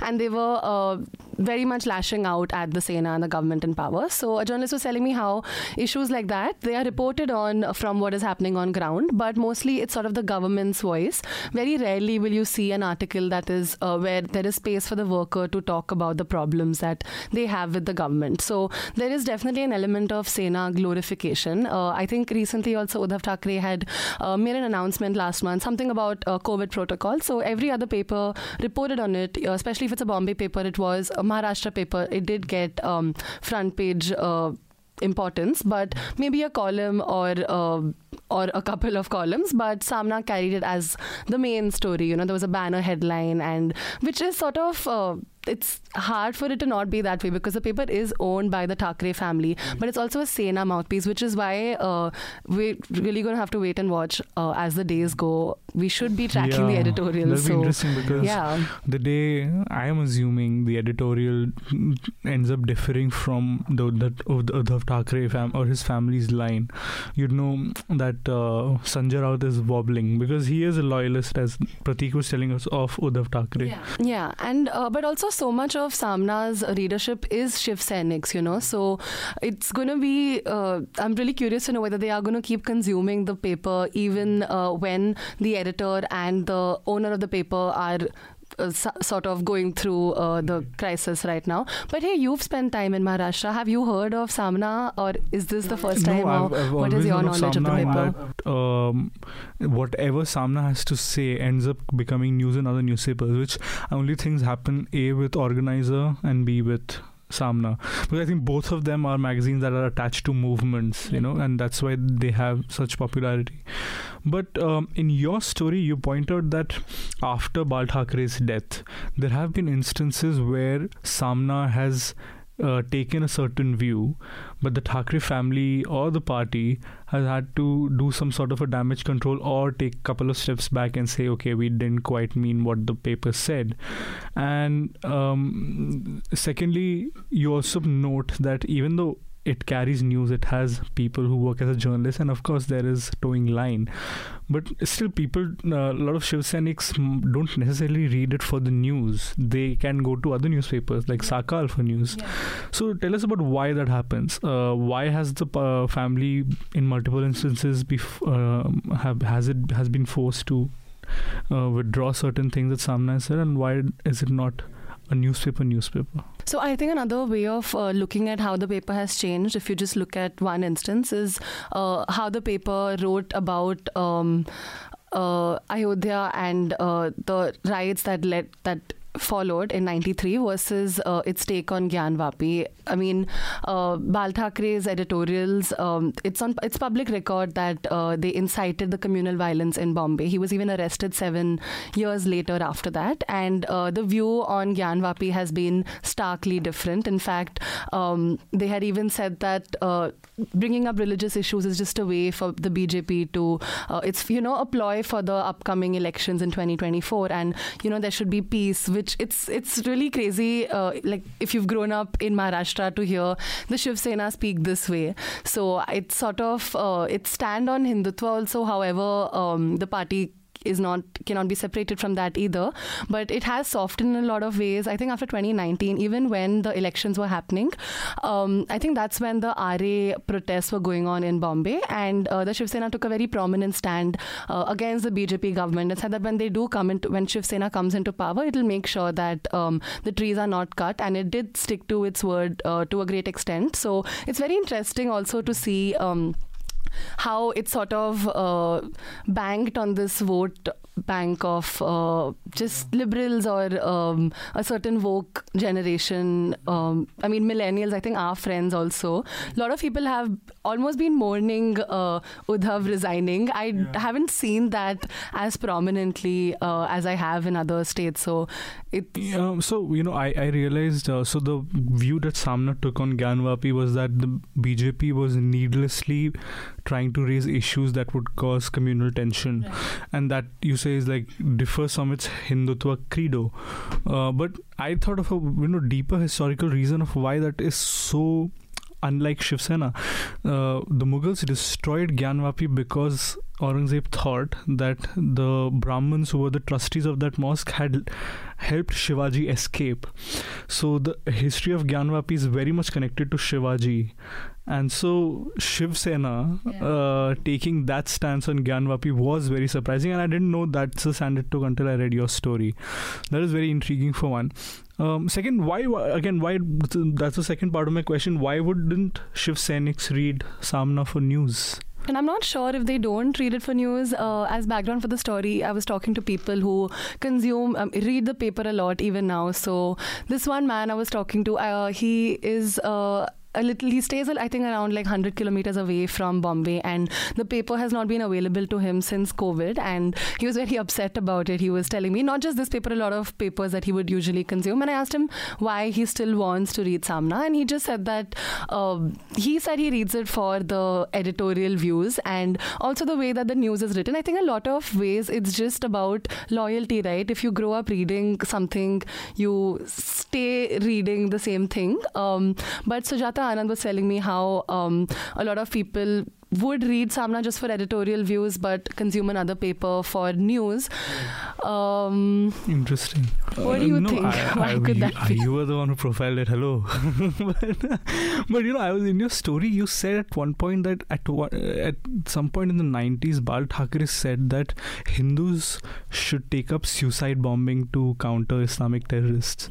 and they were uh, very much lashing out at the Sena and the government in power. So a journalist was telling me how issues like that they are reported on from what is happening on ground, but mostly it's sort of the government's voice. Very rarely will you see an article that is uh, where there is space for the worker to talk about the problems that they have with the government. So there is definitely an element of Sena glorification. Uh, I think recently also Uddhav Thackeray had uh, made an announcement last month, something about uh, COVID protocol. So every other paper reported on it, uh, especially if it's a Bombay paper, it was a Maharashtra paper. It did get um, front page. Uh, importance but maybe a column or uh, or a couple of columns but samna carried it as the main story you know there was a banner headline and which is sort of uh, it's hard for it to not be that way because the paper is owned by the Thackeray family, but it's also a Sena mouthpiece, which is why uh, we're really going to have to wait and watch uh, as the days go. We should be tracking the editorial. That'll be so, interesting because yeah. the day I am assuming the editorial ends up differing from the that of the Uddhav Thackeray fam or his family's line, you'd know that uh, Sanjay Raut is wobbling because he is a loyalist, as Pratik was telling us, of Uddhav Thackeray. Yeah, and uh, but also so much of Samna's readership is Shiv Sainiks, you know. So it's going to be. Uh, I'm really curious to know whether they are going to keep consuming the paper even uh, when the editor and the owner of the paper are. Uh, so, sort of going through uh, the crisis right now. But hey, you've spent time in Maharashtra. Have you heard of Samna, or is this the first time? No, I've, I've what always your known of knowledge of the Samna paper? um, whatever Samna has to say ends up becoming news in other newspapers, which only things happen A with organizer and B with Samna. Because I think both of them are magazines that are attached to movements, you know, and that's why they have such popularity. But um, in your story, you point out that after Bal Thakray's death, there have been instances where Samna has uh, taken a certain view, but the Thackeray family or the party has had to do some sort of a damage control or take a couple of steps back and say, okay, we didn't quite mean what the paper said. And um, secondly, you also note that even though it carries news, it has people who work as a journalist, and of course, there is towing line. But still, people, uh, a lot of Shiv Sainiks don't necessarily read it for the news. They can go to other newspapers like Sakal for news. So tell us about why that happens. Uh, why has the uh, family, in multiple instances, bef- um have has it has been forced to uh, withdraw certain things that Samna said, and why is it not a newspaper newspaper? So I think another way of uh, looking at how the paper has changed, if you just look at one instance, is uh, how the paper wrote about. Um, uh, Ayodhya and uh, the riots that led that followed in 93 versus uh, its take on Gyan Vapi. I mean, uh, Bal Thakray's editorials, um, it's on it's public record that uh, they incited the communal violence in Bombay. He was even arrested seven years later after that. And uh, the view on Gyan Vapi has been starkly different. In fact, um, they had even said that uh, bringing up religious issues is just a way for the BJP to, uh, it's, you know, a ploy for the upcoming elections in 2024. And, you know, there should be peace, which it's it's really crazy. Uh, like if you've grown up in Maharashtra to hear the Shiv Sena speak this way, so it's sort of uh, it stand on Hindutva also. However, um, the party is not cannot be separated from that either. But it has softened in a lot of ways. I think after 2019, even when the elections were happening, um, I think that's when the RA protests were going on in Bombay, and uh, the Shiv Sena took a very prominent stand uh, against the BJP government and said that when they do come into when Shiv Sena comes into power, it'll make sure that um, the trees are not cut, and it did stick to its word uh, to a great extent. So it's very interesting also to see. Um, how it sort of uh, banked on this vote bank of uh, just liberals or um, a certain woke generation. Um, I mean, millennials, I think our friends also. A lot of people have almost been mourning uh, Uddhav resigning. I yeah. haven't seen that as prominently uh, as I have in other states. So it's. So, you know, I, I realized, uh, so the view that Samna took on Ganwapi was that the BJP was needlessly trying to raise issues that would cause communal tension. Right. And that you say is like differs from its Hindutva credo. Uh, but I thought of a you know deeper historical reason of why that is so unlike Shiv Sena. Uh, the Mughals destroyed Gyanvapi because Aurangzeb thought that the Brahmins who were the trustees of that mosque had helped Shivaji escape. So the history of Gyanvapi is very much connected to Shivaji. And so Shiv Sena yeah. uh, taking that stance on Gyanvapi was very surprising, and I didn't know that's the stand it took until I read your story. That is very intriguing for one. Um, second, why again? Why that's the second part of my question. Why wouldn't Shiv Sainiks read Samna for news? And I'm not sure if they don't read it for news. Uh, as background for the story, I was talking to people who consume, um, read the paper a lot even now. So this one man I was talking to, uh, he is. Uh, little he stays i think around like 100 kilometers away from bombay and the paper has not been available to him since covid and he was very upset about it. He was telling me not just this paper a lot of papers that he would usually consume. And i asked him why he still wants to read samna and he just said that uh, he said he reads it for the editorial views and also the way that the news is written. I think a lot of ways it's just about loyalty right? If you grow up reading something you stay reading the same thing. Um, but sujata Anand was telling me how um, a lot of people would read Samna just for editorial views, but consume another paper for news. Um, Interesting. What do you uh, no, think? I, Why I, could you, that be? You were the one who profiled it. Hello, but, but, you know, I was in your story. You said at one point that at one, at some point in the nineties, Bal Thackeray said that Hindus should take up suicide bombing to counter Islamic terrorists,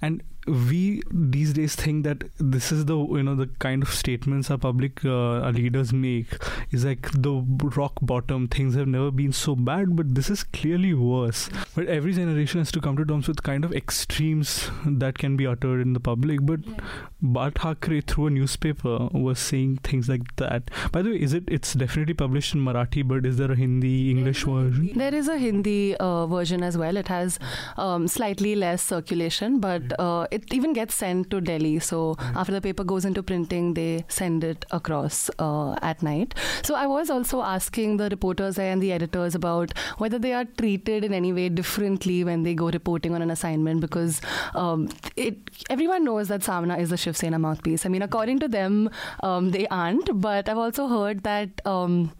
and we these days think that this is the you know the kind of statements our public uh, our leaders make is like the rock bottom things have never been so bad but this is clearly worse. But every generation has to come to terms with kind of extremes that can be uttered in the public. But yeah. Bal Thackeray through a newspaper was saying things like that. By the way is it it's definitely published in Marathi but is there a Hindi English version? There is a Hindi uh, version as well. It has um, slightly less circulation but uh, it even gets sent to Delhi. So mm. after the paper goes into printing, they send it across uh, at night. So I was also asking the reporters and the editors about whether they are treated in any way differently when they go reporting on an assignment because um, it everyone knows that Samna is the Shiv Sena mouthpiece. I mean, according to them, um, they aren't. But I've also heard that um,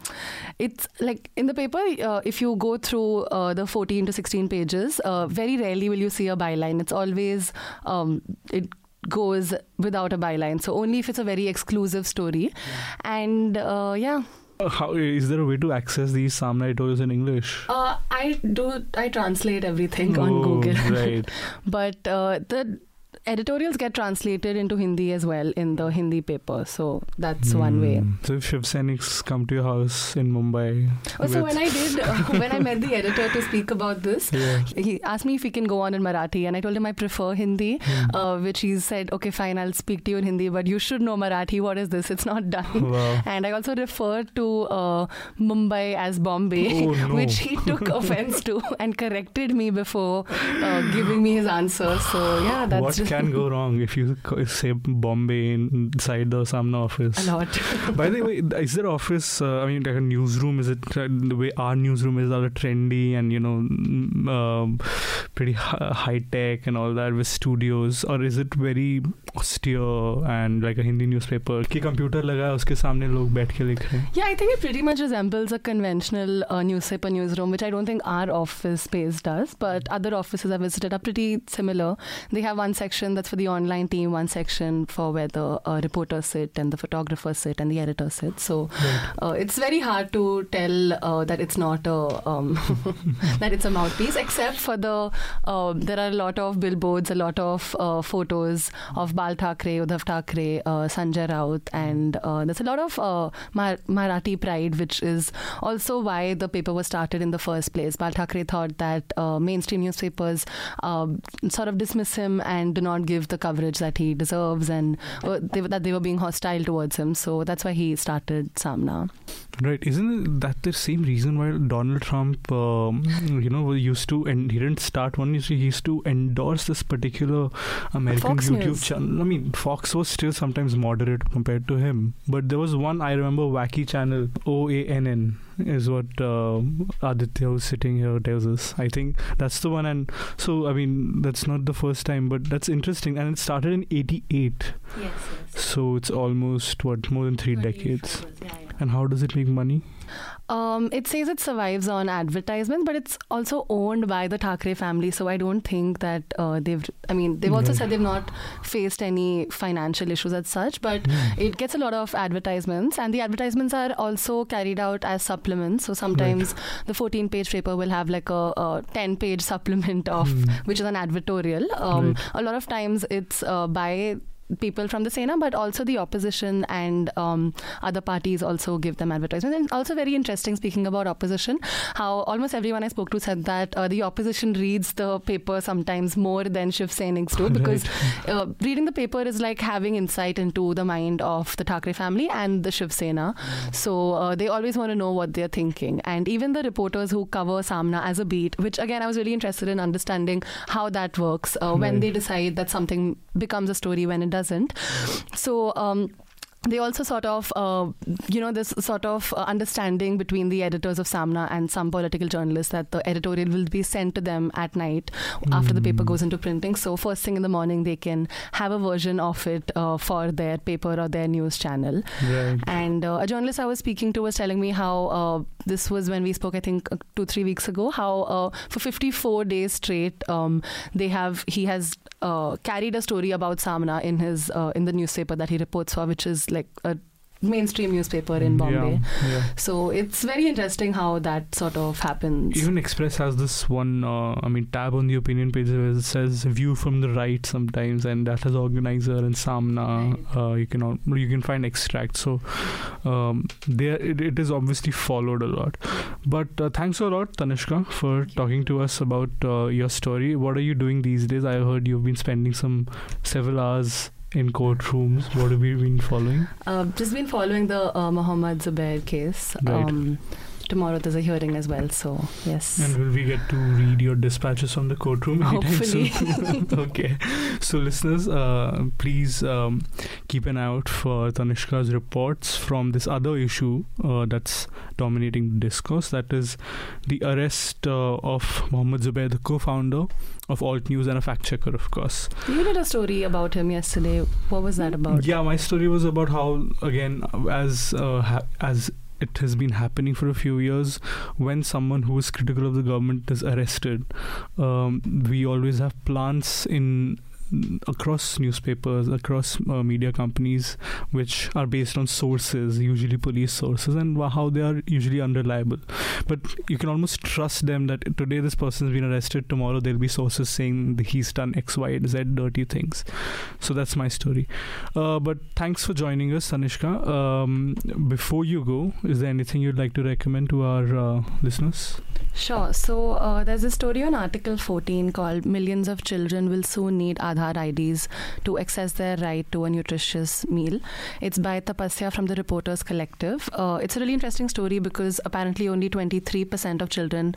it's like in the paper, uh, if you go through uh, the 14 to 16 pages, uh, very rarely will you see a byline. It's always um, um, it goes without a byline. So only if it's a very exclusive story. Yeah. And uh, yeah. Uh, how is there a way to access these Samna editorials in English? Uh, I do. I translate everything oh, on Google. Right. but uh, the editorials get translated into Hindi as well in the Hindi paper. So that's mm. one way. Hmm. So if Shiv Sainiks come to your house in Mumbai. Oh, so when I did, uh, when I met the editor to speak about this, yeah. he asked me if he can go on in Marathi. And I told him I prefer Hindi, mm. uh, which he said, okay, fine, I'll speak to you in Hindi, but you should know Marathi. What is this? It's not done. Wow. And I also referred to uh, Mumbai as Bombay, oh, no. which he took offense to and corrected me before uh, giving me his answer. So yeah, that's what just can go wrong if you say Bombay inside the Samna office. A lot. By the way, is there office? Uh, I mean, like a newsroom? Is it the way our newsroom is? All trendy and you know, um, pretty high tech and all that with studios, or is it very austere and like a Hindi newspaper? कि computer लगा है उसके सामने लोग बैठ के लिख रहे हैं. Yeah, I think it pretty much resembles a conventional uh, newspaper newsroom, which I don't think our office space does, but other offices I visited are pretty similar. They have one section that's for the online team, one section for where the uh, reporters sit and the photographers sit and the editor sit. So uh, it's very hard to tell uh, that it's not a um, that it's a mouthpiece, except for the uh, there are a lot of billboards, a lot of uh, photos of Bal Thackeray, Uddhav Thackeray, Sanjay Raut, and there's a lot of Mar- Marathi pride, which is also why the paper was started in the first place. Bal Thackeray thought that mainstream newspapers sort of dismiss him and do not give the coverage that he deserves, and uh, they, that they were being hostile towards him. So that's why he started Samna. Right? Isn't that the same reason why Donald Trump, um, you know, used to and he didn't start one. He used to endorse this particular American Fox YouTube News. channel. I mean, Fox was still sometimes moderate compared to him, but there was one I remember wacky channel O A N N is what uh, Aditya who's sitting here tells us. I think that's the one. And so, I mean, that's not the first time, but that's interesting. And it started in 88. Yes, yes. So it's almost, what, more than three decades. Yeah, yeah. And how does it make money? Um, it says it survives on advertisements, but it's also owned by the Thackeray family. So I don't think that uh, they've. I mean, they've also said they've not faced any financial issues as such, but mm. it gets a lot of advertisements, and the advertisements are also carried out as supplements. So sometimes right. the 14-page paper will have like a, a 10-page supplement of mm. which is an advertorial. Um, right. A lot of times it's uh, by people from the Sena, but also the opposition and um, other parties also give them advertisements. And also very interesting, speaking about opposition, how almost everyone I spoke to said that uh, the opposition reads the paper sometimes more than Shiv Sainiks do, because right. uh, reading the paper is like having insight into the mind of the Thackeray family and the Shiv Sena. So uh, they always want to know what they're thinking. And even the reporters who cover Samna as a beat, which again I was really interested in understanding how that works uh, right. when they decide that something becomes a story when it doesn't. So um, they also sort of, uh, you know, this sort of uh, understanding between the editors of Samna and some political journalists that the editorial will be sent to them at night mm. after the paper hmm. goes into printing. So first thing in the morning, they can have a version of it uh, for their paper or their news channel. Right. And uh, a journalist I was speaking to was telling me how uh, this was when we spoke, I think, uh, two three weeks ago. How for 54 days straight, um, they have he has carried a story about Samna in his uh, in the newspaper that he reports for, which is like a mainstream newspaper in Bombay. Yeah, yeah. So it's very interesting how that sort of happens. Even Express has this one, uh, I mean, tab on the opinion page where it says "view from the right" sometimes, and that has organizer and Samna. Uh, you can you can find extracts. So um, there it, it is obviously followed a lot. But uh, thanks a lot, Tanishka, for talking to us about uh, your story. What are you doing these days? I heard you've been spending some several hours in courtrooms? What have you been following? Uh, just been following the uh, Mohammad Zubair case. Right. Um, tomorrow there's a hearing as well. So yes. And will we get to read your dispatches from the courtroom Hopefully. soon? okay. So listeners, uh, please um, keep an eye out for Tanishka's reports from this other issue uh, that's dominating the discourse. That is the arrest uh, of Mohammed Zubair, the co-founder of Alt News and a fact checker, of course. You did a story about him yesterday. What was that about? Yeah, my story was about how, again, as uh, ha- as it has been happening for a few years when someone who is critical of the government is arrested. Um, we always have plants in across newspapers, across uh, media companies, which are based on sources, usually police sources, and how they are usually unreliable. But you can almost trust them that today this person has been arrested, tomorrow there'll be sources saying he's done X, Y, Z dirty things. So that's my story. Uh, but thanks for joining us, Tanishka. Um, before you go, is there anything you'd like to recommend to our uh, listeners? Sure. So uh, there's a story on Article 14 called Millions of Children Will Soon Need Aadhaar IDs to access their right to a nutritious meal. It's by Tapasya from the Reporters Collective. Uh, it's a really interesting story because apparently only 23% of children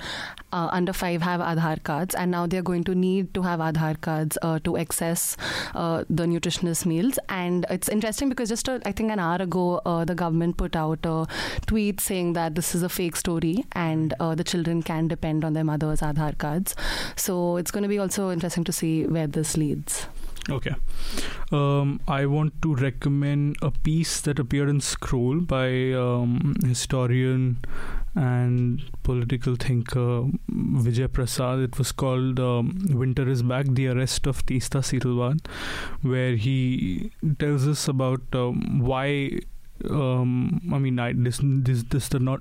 uh, under five have Aadhaar cards, and now they're going to need to have Aadhaar cards uh, to access uh, the nutritious meals. And it's interesting because just I think an hour ago, uh, the government put out a tweet saying that this is a fake story and uh, the children can depend on their mother's Aadhaar cards. So it's going to be also interesting to see where this leads. Okay. Um, I want to recommend a piece that appeared in Scroll by um, historian and political thinker Vijay Prasad. It was called um, Winter is Back The Arrest of Tista Setalvad, where he tells us about um, why um, I mean, I, this this this does not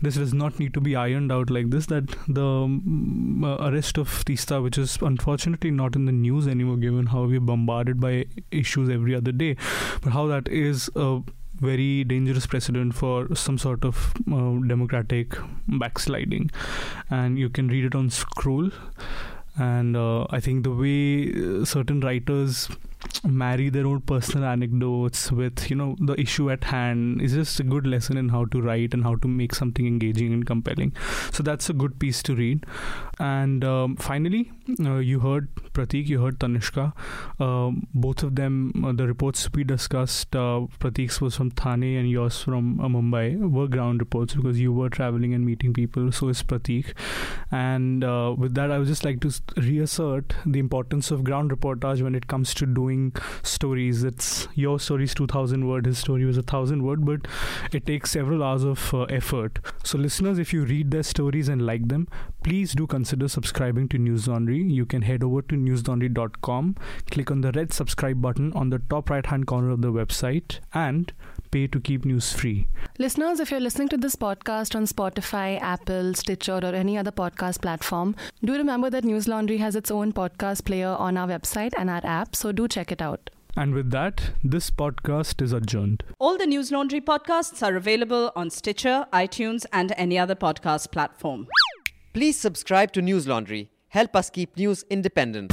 this does not need to be ironed out like this. That the um, uh, arrest of Tista, which is unfortunately not in the news anymore, given how we're bombarded by issues every other day, but how that is a very dangerous precedent for some sort of uh, democratic backsliding, and you can read it on Scroll. And uh, I think the way uh, certain writers marry their own personal anecdotes with you know the issue at hand is just a good lesson in how to write and how to make something engaging and compelling. So that's a good piece to read. And um, finally uh, you heard pratik you heard tanishka uh, both of them uh, the reports we discussed uh, pratik's was from thane and yours from uh, mumbai were ground reports because you were traveling and meeting people. So is pratik. And uh, with that i would just like to reassert the importance of ground reportage when it comes to doing stories. It's your story's 2000 word, his story was a thousand word, but it takes several hours of uh, effort. So, listeners, if you read their stories and like them, please do consider subscribing to News Laundry. You can head over to newslaundry.com, click on the red subscribe button on the top right hand corner of the website, and pay to keep news free. Listeners, if you're listening to this podcast on Spotify, Apple, Stitcher, or any other podcast platform, do remember that News Laundry has its own podcast player on our website and our app, so do check it out. And with that, this podcast is adjourned. All the News Laundry podcasts are available on Stitcher, iTunes, and any other podcast platform. Please subscribe to News Laundry. Help us keep news independent.